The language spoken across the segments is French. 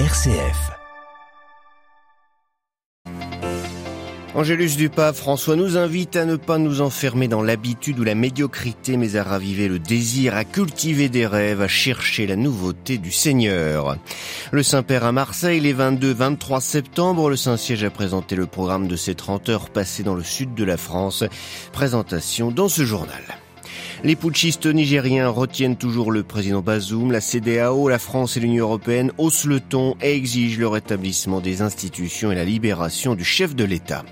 RCF. Angélus Dupas, François nous invite à ne pas nous enfermer dans l'habitude ou la médiocrité, mais à raviver le désir, à cultiver des rêves, à chercher la nouveauté du Seigneur. Le Saint-Père à Marseille, les 22-23 septembre, le Saint-Siège a présenté le programme de ses 30 heures passées dans le sud de la France. Présentation dans ce journal. Les putschistes nigériens retiennent toujours le président Bazoum, la CDAO, la France et l'Union européenne haussent le ton et exigent le rétablissement des institutions et la libération du chef de l'État.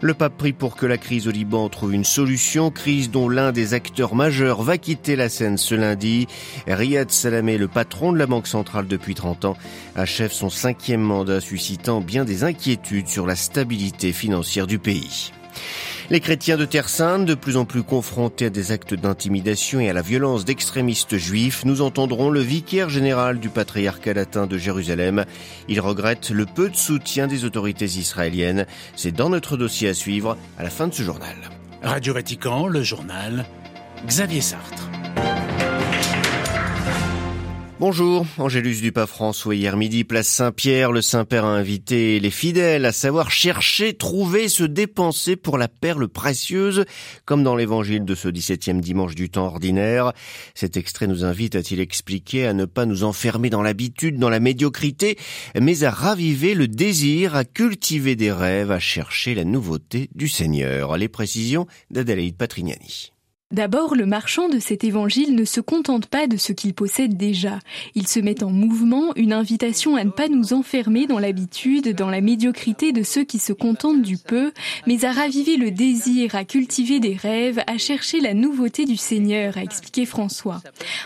Le pape prie pour que la crise au Liban trouve une solution, crise dont l'un des acteurs majeurs va quitter la scène ce lundi. Riyad Salamé, le patron de la Banque centrale depuis 30 ans, achève son cinquième mandat suscitant bien des inquiétudes sur la stabilité financière du pays. Les chrétiens de Terre Sainte, de plus en plus confrontés à des actes d'intimidation et à la violence d'extrémistes juifs, nous entendrons le vicaire général du patriarcat latin de Jérusalem. Il regrette le peu de soutien des autorités israéliennes. C'est dans notre dossier à suivre à la fin de ce journal. Radio Vatican, le journal Xavier Sartre. Bonjour, Angélus François. Hier midi, place Saint-Pierre, le Saint-Père a invité les fidèles à savoir chercher, trouver, se dépenser pour la perle précieuse, comme dans l'évangile de ce 17e dimanche du temps ordinaire. Cet extrait nous invite, a-t-il expliqué, à ne pas nous enfermer dans l'habitude, dans la médiocrité, mais à raviver le désir, à cultiver des rêves, à chercher la nouveauté du Seigneur. Les précisions d'Adélaïde Patrignani. D'abord, le marchand de cet évangile ne se contente pas de ce qu'il possède déjà. Il se met en mouvement, une invitation à ne pas nous enfermer dans l'habitude, dans la médiocrité de ceux qui se contentent du peu, mais à raviver le désir, à cultiver des rêves, à chercher la nouveauté du Seigneur, a expliqué François.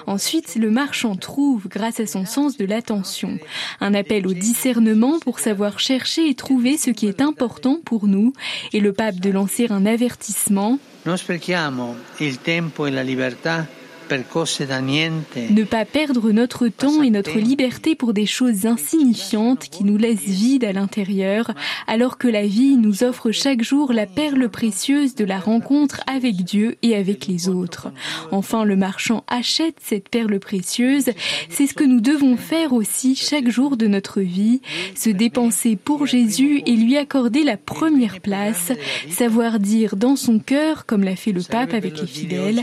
Ensuite, le marchand trouve, grâce à son sens de l'attention, un appel au discernement pour savoir chercher et trouver ce qui est important pour nous, et le pape de lancer un avertissement. Non sprechiamo il tempo e la libertà ne pas perdre notre temps et notre liberté pour des choses insignifiantes qui nous laissent vides à l'intérieur, alors que la vie nous offre chaque jour la perle précieuse de la rencontre avec Dieu et avec les autres. Enfin, le marchand achète cette perle précieuse. C'est ce que nous devons faire aussi chaque jour de notre vie, se dépenser pour Jésus et lui accorder la première place, savoir dire dans son cœur, comme l'a fait le pape avec les fidèles,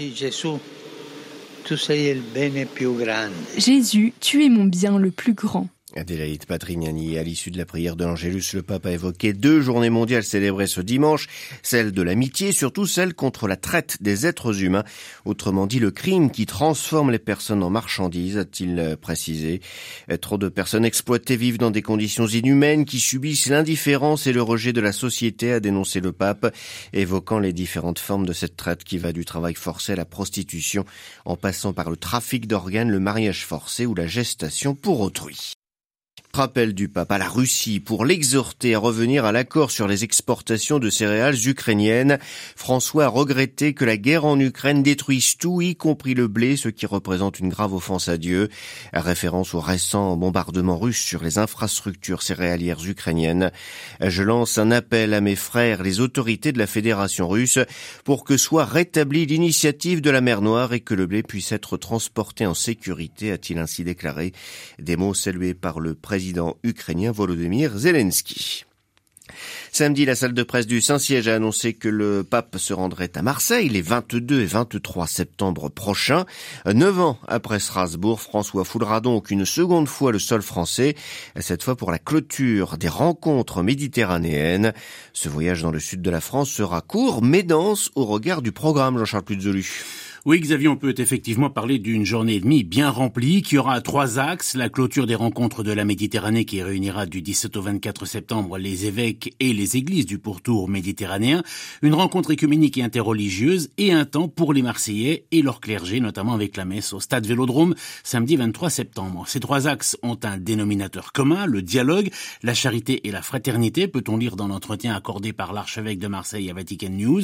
Jésus, tu es mon bien le plus grand. Adélaïde Patrignani, à l'issue de la prière de l'Angélus, le pape a évoqué deux journées mondiales célébrées ce dimanche, celle de l'amitié, surtout celle contre la traite des êtres humains, autrement dit le crime qui transforme les personnes en marchandises, a-t-il précisé. Trop de personnes exploitées vivent dans des conditions inhumaines qui subissent l'indifférence et le rejet de la société, a dénoncé le pape, évoquant les différentes formes de cette traite qui va du travail forcé à la prostitution, en passant par le trafic d'organes, le mariage forcé ou la gestation pour autrui. Rappel du pape à la Russie pour l'exhorter à revenir à l'accord sur les exportations de céréales ukrainiennes. François a regretté que la guerre en Ukraine détruise tout, y compris le blé, ce qui représente une grave offense à Dieu. Référence au récent bombardement russe sur les infrastructures céréalières ukrainiennes. Je lance un appel à mes frères, les autorités de la Fédération russe, pour que soit rétablie l'initiative de la mer Noire et que le blé puisse être transporté en sécurité, a-t-il ainsi déclaré. Des mots salués par le président président ukrainien Volodymyr Zelensky. Samedi, la salle de presse du Saint-Siège a annoncé que le pape se rendrait à Marseille les 22 et 23 septembre prochains. Neuf ans après Strasbourg, François foudra donc une seconde fois le sol français, cette fois pour la clôture des rencontres méditerranéennes. Ce voyage dans le sud de la France sera court mais dense au regard du programme Jean-Charles Puzolu. Oui, Xavier, on peut effectivement parler d'une journée et demie bien remplie qui aura trois axes. La clôture des rencontres de la Méditerranée qui réunira du 17 au 24 septembre les évêques et les églises du pourtour méditerranéen. Une rencontre écuménique et interreligieuse et un temps pour les Marseillais et leur clergé, notamment avec la messe au stade Vélodrome samedi 23 septembre. Ces trois axes ont un dénominateur commun, le dialogue, la charité et la fraternité, peut-on lire dans l'entretien accordé par l'archevêque de Marseille à Vatican News.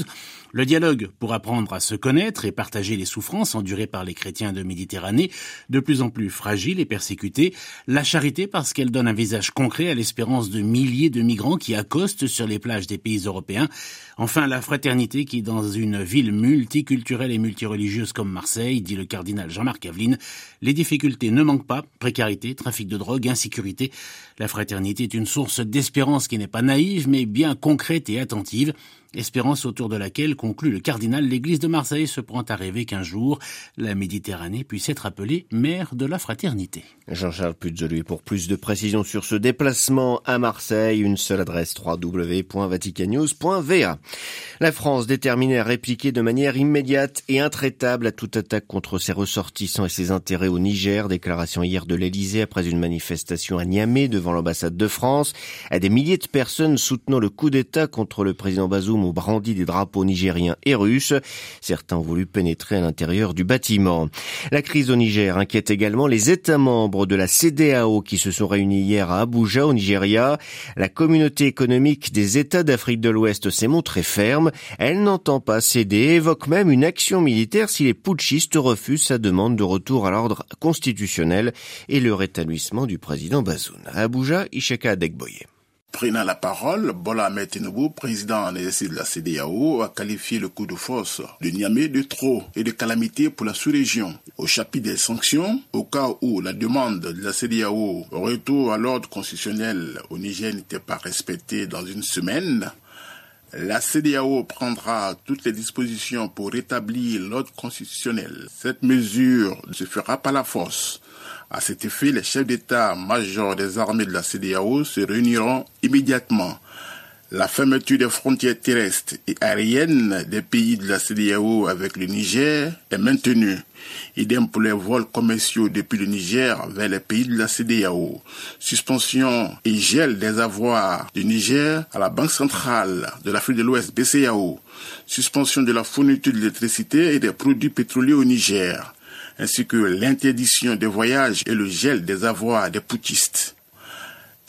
Le dialogue pour apprendre à se connaître et partager les souffrances endurées par les chrétiens de Méditerranée, de plus en plus fragiles et persécutés. La charité parce qu'elle donne un visage concret à l'espérance de milliers de migrants qui accostent sur les plages des pays européens. Enfin, la fraternité qui, dans une ville multiculturelle et multireligieuse comme Marseille, dit le cardinal Jean-Marc Aveline, les difficultés ne manquent pas, précarité, trafic de drogue, insécurité. La fraternité est une source d'espérance qui n'est pas naïve, mais bien concrète et attentive espérance autour de laquelle, conclut le cardinal, l'église de Marseille se prend à rêver qu'un jour, la Méditerranée puisse être appelée mère de la fraternité. Jean-Charles Puzolu, pour plus de précisions sur ce déplacement à Marseille, une seule adresse www.vaticanews.va. La France déterminée à répliquer de manière immédiate et intraitable à toute attaque contre ses ressortissants et ses intérêts au Niger, déclaration hier de l'Elysée après une manifestation à Niamey devant l'ambassade de France, à des milliers de personnes soutenant le coup d'État contre le président Bazoum ont brandi des drapeaux nigériens et russes. Certains ont voulu pénétrer à l'intérieur du bâtiment. La crise au Niger inquiète également les États membres de la CDAO qui se sont réunis hier à Abuja au Nigeria. La communauté économique des États d'Afrique de l'Ouest s'est montrée ferme. Elle n'entend pas céder et évoque même une action militaire si les putschistes refusent sa demande de retour à l'ordre constitutionnel et le rétablissement du président Bazoum. À Abuja, Ishaka Adekboye. Prenant la parole, Bola Tinubu, président en exercice de la CDAO, a qualifié le coup de force de Niamey de trop et de calamité pour la sous-région. Au chapitre des sanctions, au cas où la demande de la CDAO retour à l'ordre constitutionnel au Niger n'était pas respectée dans une semaine, la CDAO prendra toutes les dispositions pour rétablir l'ordre constitutionnel. Cette mesure ne se fera pas la force. À cet effet, les chefs d'État-major des armées de la CDAO se réuniront immédiatement. La fermeture des frontières terrestres et aériennes des pays de la CDAO avec le Niger est maintenue. Idem pour les vols commerciaux depuis le Niger vers les pays de la CDAO. Suspension et gel des avoirs du Niger à la Banque centrale de l'Afrique de l'Ouest BCAO. Suspension de la fourniture d'électricité et des produits pétroliers au Niger ainsi que l'interdiction des voyages et le gel des avoirs des poutistes.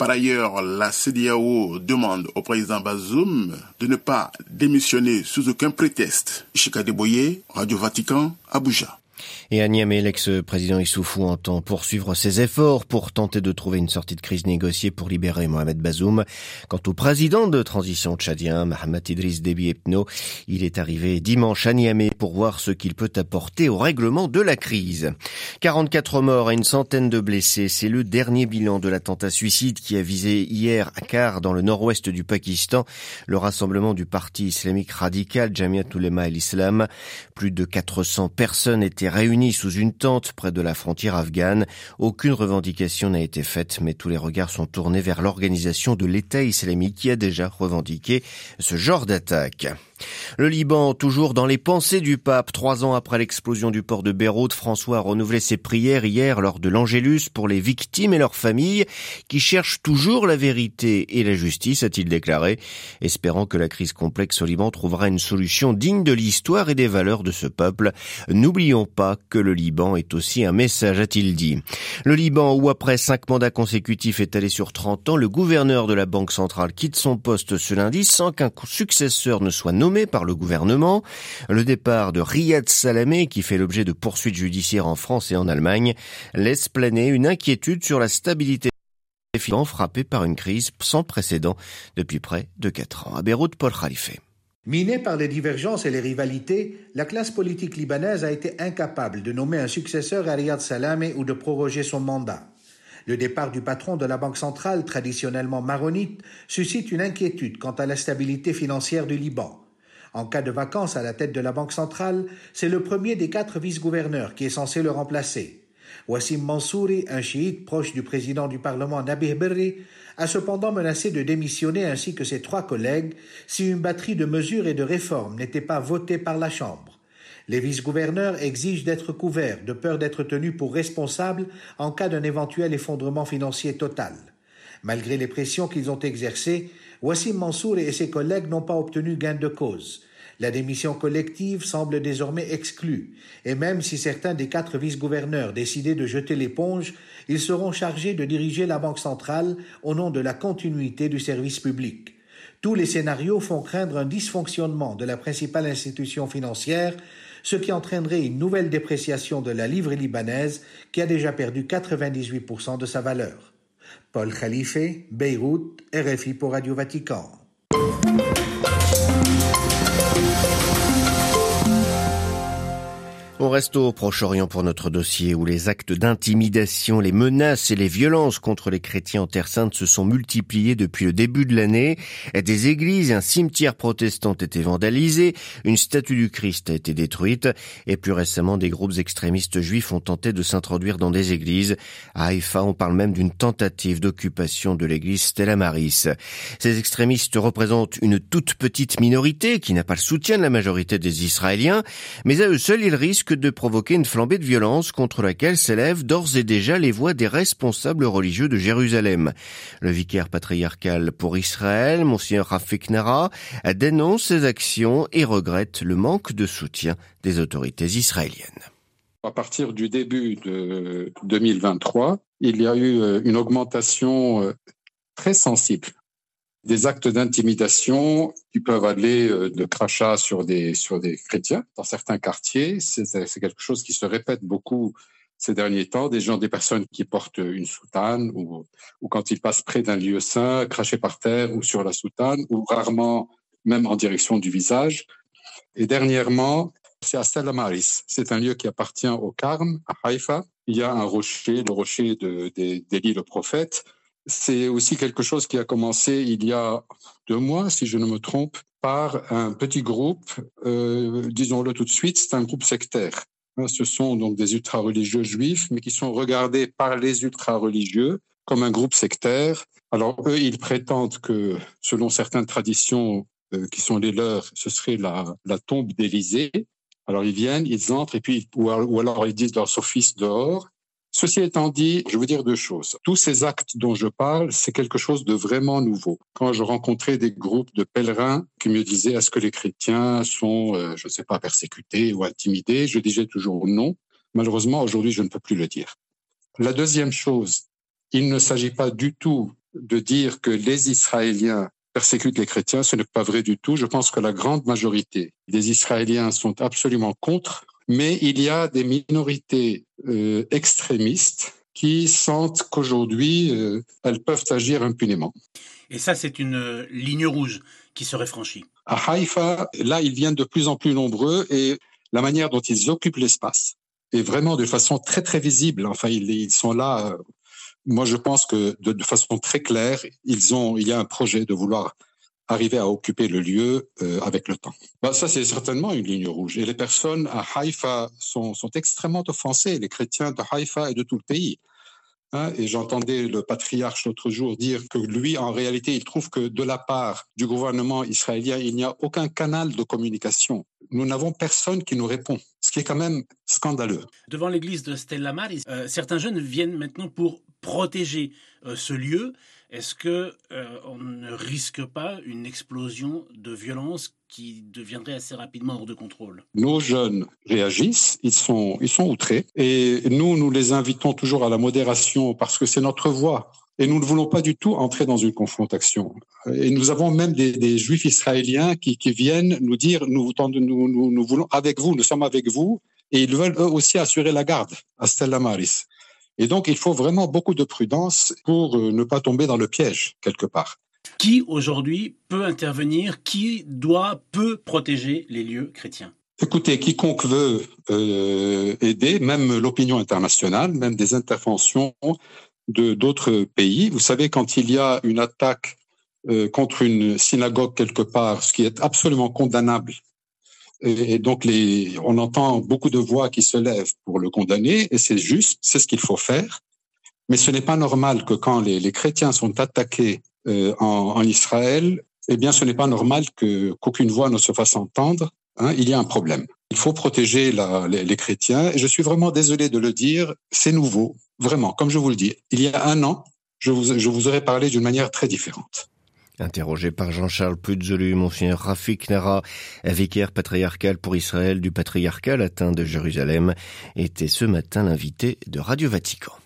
Par ailleurs, la CDAO demande au président Bazoum de ne pas démissionner sous aucun prétexte. Ishika Deboye, Radio Vatican, Abuja. Et à Niamey, l'ex-président Issoufou entend poursuivre ses efforts pour tenter de trouver une sortie de crise négociée pour libérer Mohamed Bazoum. Quant au président de transition tchadien, Mohamed Idriss Déby Epno, il est arrivé dimanche à Niamey pour voir ce qu'il peut apporter au règlement de la crise. 44 morts et une centaine de blessés, c'est le dernier bilan de l'attentat suicide qui a visé hier à Kar dans le nord-ouest du Pakistan, le rassemblement du parti islamique radical Jamiat Ulema el-Islam. Plus de 400 personnes étaient réunis sous une tente près de la frontière afghane. Aucune revendication n'a été faite, mais tous les regards sont tournés vers l'organisation de l'État islamique qui a déjà revendiqué ce genre d'attaque. Le Liban, toujours dans les pensées du pape, trois ans après l'explosion du port de Beyrouth, François a renouvelé ses prières hier lors de l'Angélus pour les victimes et leurs familles qui cherchent toujours la vérité et la justice, a-t-il déclaré, espérant que la crise complexe au Liban trouvera une solution digne de l'histoire et des valeurs de ce peuple. N'oublions pas que le Liban est aussi un message, a-t-il dit. Le Liban, où après cinq mandats consécutifs étalés sur 30 ans, le gouverneur de la Banque centrale quitte son poste ce lundi sans qu'un successeur ne soit nommé par le gouvernement. Le départ de Riyad Salamé, qui fait l'objet de poursuites judiciaires en France et en Allemagne, laisse planer une inquiétude sur la stabilité frappée par une crise sans précédent depuis près de quatre ans. À Beyrouth, Paul Khalife. Minée par les divergences et les rivalités, la classe politique libanaise a été incapable de nommer un successeur à Riyad Salamé ou de proroger son mandat. Le départ du patron de la Banque centrale, traditionnellement maronite, suscite une inquiétude quant à la stabilité financière du Liban. En cas de vacances à la tête de la Banque centrale, c'est le premier des quatre vice-gouverneurs qui est censé le remplacer. Wassim Mansouri, un chiite proche du président du Parlement Nabih Berri, a cependant menacé de démissionner ainsi que ses trois collègues si une batterie de mesures et de réformes n'était pas votée par la Chambre. Les vice-gouverneurs exigent d'être couverts de peur d'être tenus pour responsables en cas d'un éventuel effondrement financier total. Malgré les pressions qu'ils ont exercées, Wassim Mansour et ses collègues n'ont pas obtenu gain de cause. La démission collective semble désormais exclue, et même si certains des quatre vice-gouverneurs décidaient de jeter l'éponge, ils seront chargés de diriger la Banque centrale au nom de la continuité du service public. Tous les scénarios font craindre un dysfonctionnement de la principale institution financière, ce qui entraînerait une nouvelle dépréciation de la livre libanaise qui a déjà perdu 98% de sa valeur. Paul Khalife, Beyrouth, RFI pour Radio Vatican. On reste au Proche-Orient pour notre dossier où les actes d'intimidation, les menaces et les violences contre les chrétiens en Terre Sainte se sont multipliés depuis le début de l'année. Des églises et un cimetière protestant ont été vandalisés, une statue du Christ a été détruite et plus récemment des groupes extrémistes juifs ont tenté de s'introduire dans des églises. À Haïfa, on parle même d'une tentative d'occupation de l'église Stella Maris. Ces extrémistes représentent une toute petite minorité qui n'a pas le soutien de la majorité des Israéliens, mais à eux seuls ils risquent de provoquer une flambée de violence contre laquelle s'élèvent d'ores et déjà les voix des responsables religieux de Jérusalem. Le vicaire patriarcal pour Israël, Monseigneur Rafik Nara, dénonce ces actions et regrette le manque de soutien des autorités israéliennes. À partir du début de 2023, il y a eu euh, une augmentation euh, très sensible des actes d'intimidation qui peuvent aller euh, de crachats sur des, sur des chrétiens dans certains quartiers. C'est quelque chose qui se répète beaucoup ces derniers temps. Des gens, des personnes qui portent une soutane ou, ou quand ils passent près d'un lieu saint, cracher par terre ou sur la soutane ou rarement même en direction du visage. Et dernièrement, c'est à Stella Maris. C'est un lieu qui appartient au Carme, à Haïfa. Il y a un rocher, le rocher d'Élie le prophète, c'est aussi quelque chose qui a commencé il y a deux mois, si je ne me trompe, par un petit groupe, euh, disons-le tout de suite, c'est un groupe sectaire. Hein, ce sont donc des ultra-religieux juifs, mais qui sont regardés par les ultra-religieux comme un groupe sectaire. Alors eux, ils prétendent que, selon certaines traditions euh, qui sont les leurs, ce serait la, tombe d'Élysée. Alors ils viennent, ils entrent, et puis ou alors ils disent leur sophistes dehors, Ceci étant dit, je veux dire deux choses. Tous ces actes dont je parle, c'est quelque chose de vraiment nouveau. Quand je rencontrais des groupes de pèlerins qui me disaient est-ce que les chrétiens sont, euh, je ne sais pas, persécutés ou intimidés, je disais toujours non. Malheureusement, aujourd'hui, je ne peux plus le dire. La deuxième chose, il ne s'agit pas du tout de dire que les Israéliens persécutent les chrétiens, ce n'est pas vrai du tout. Je pense que la grande majorité des Israéliens sont absolument contre mais il y a des minorités euh, extrémistes qui sentent qu'aujourd'hui, euh, elles peuvent agir impunément. Et ça, c'est une euh, ligne rouge qui serait franchie. À Haïfa, là, ils viennent de plus en plus nombreux et la manière dont ils occupent l'espace est vraiment de façon très, très visible. Enfin, ils, ils sont là. moi, je pense que de, de, façon très claire, ils ont, il y a un projet de vouloir arriver à occuper le lieu euh, avec le temps. Bah, ça, c'est certainement une ligne rouge. Et les personnes à Haïfa sont, extrêmement offensées, les chrétiens de Haïfa et de tout le pays. Hein, et j'entendais le patriarche l'autre jour dire que lui, en réalité, il trouve que de la part du gouvernement israélien, il n'y a aucun canal de communication. Nous n'avons personne qui nous répond, ce qui est quand même scandaleux. Devant l'église de Stella Maris, euh, certains jeunes viennent maintenant pour protéger euh, ce lieu. Est-ce que euh, on ne risque pas une explosion de violence qui deviendrait assez rapidement hors de contrôle? Nos jeunes réagissent, ils sont, ils sont outrés, et nous, nous les invitons toujours à la modération parce que c'est notre voix. Et nous ne voulons pas du tout entrer dans une confrontation. Et nous avons même des, des juifs israéliens qui, qui, viennent nous dire nous, nous, nous, nous voulons avec vous, nous sommes avec vous, et ils veulent eux aussi assurer la garde à Stella Maris. Et donc, il faut vraiment beaucoup de prudence pour euh, ne pas tomber dans le piège, quelque part. Qui aujourd'hui peut intervenir? Qui doit, peut protéger les lieux chrétiens? Écoutez, quiconque veut euh, aider, même l'opinion internationale, même des interventions de d'autres pays. Vous savez, quand il y a une attaque euh, contre une synagogue quelque part, ce qui est absolument condamnable et donc, les, on entend beaucoup de voix qui se lèvent pour le condamner, et c'est juste, c'est ce qu'il faut faire. Mais ce n'est pas normal que quand les, les chrétiens sont attaqués euh, en, en, Israël, eh bien, ce n'est pas normal que qu'aucune voix ne se fasse entendre. Hein, il y a un problème. Il faut protéger la, les, les, chrétiens. Et je suis vraiment désolé de le dire, c'est nouveau, vraiment. Comme je vous le dis, il y a un an, je vous, je vous aurais parlé d'une manière très différente. Interrogé par Jean-Charles Puzolu, Monseigneur Rafik Nara, vicaire patriarcal pour Israël du patriarcat latin de Jérusalem, était ce matin l'invité de Radio Vatican.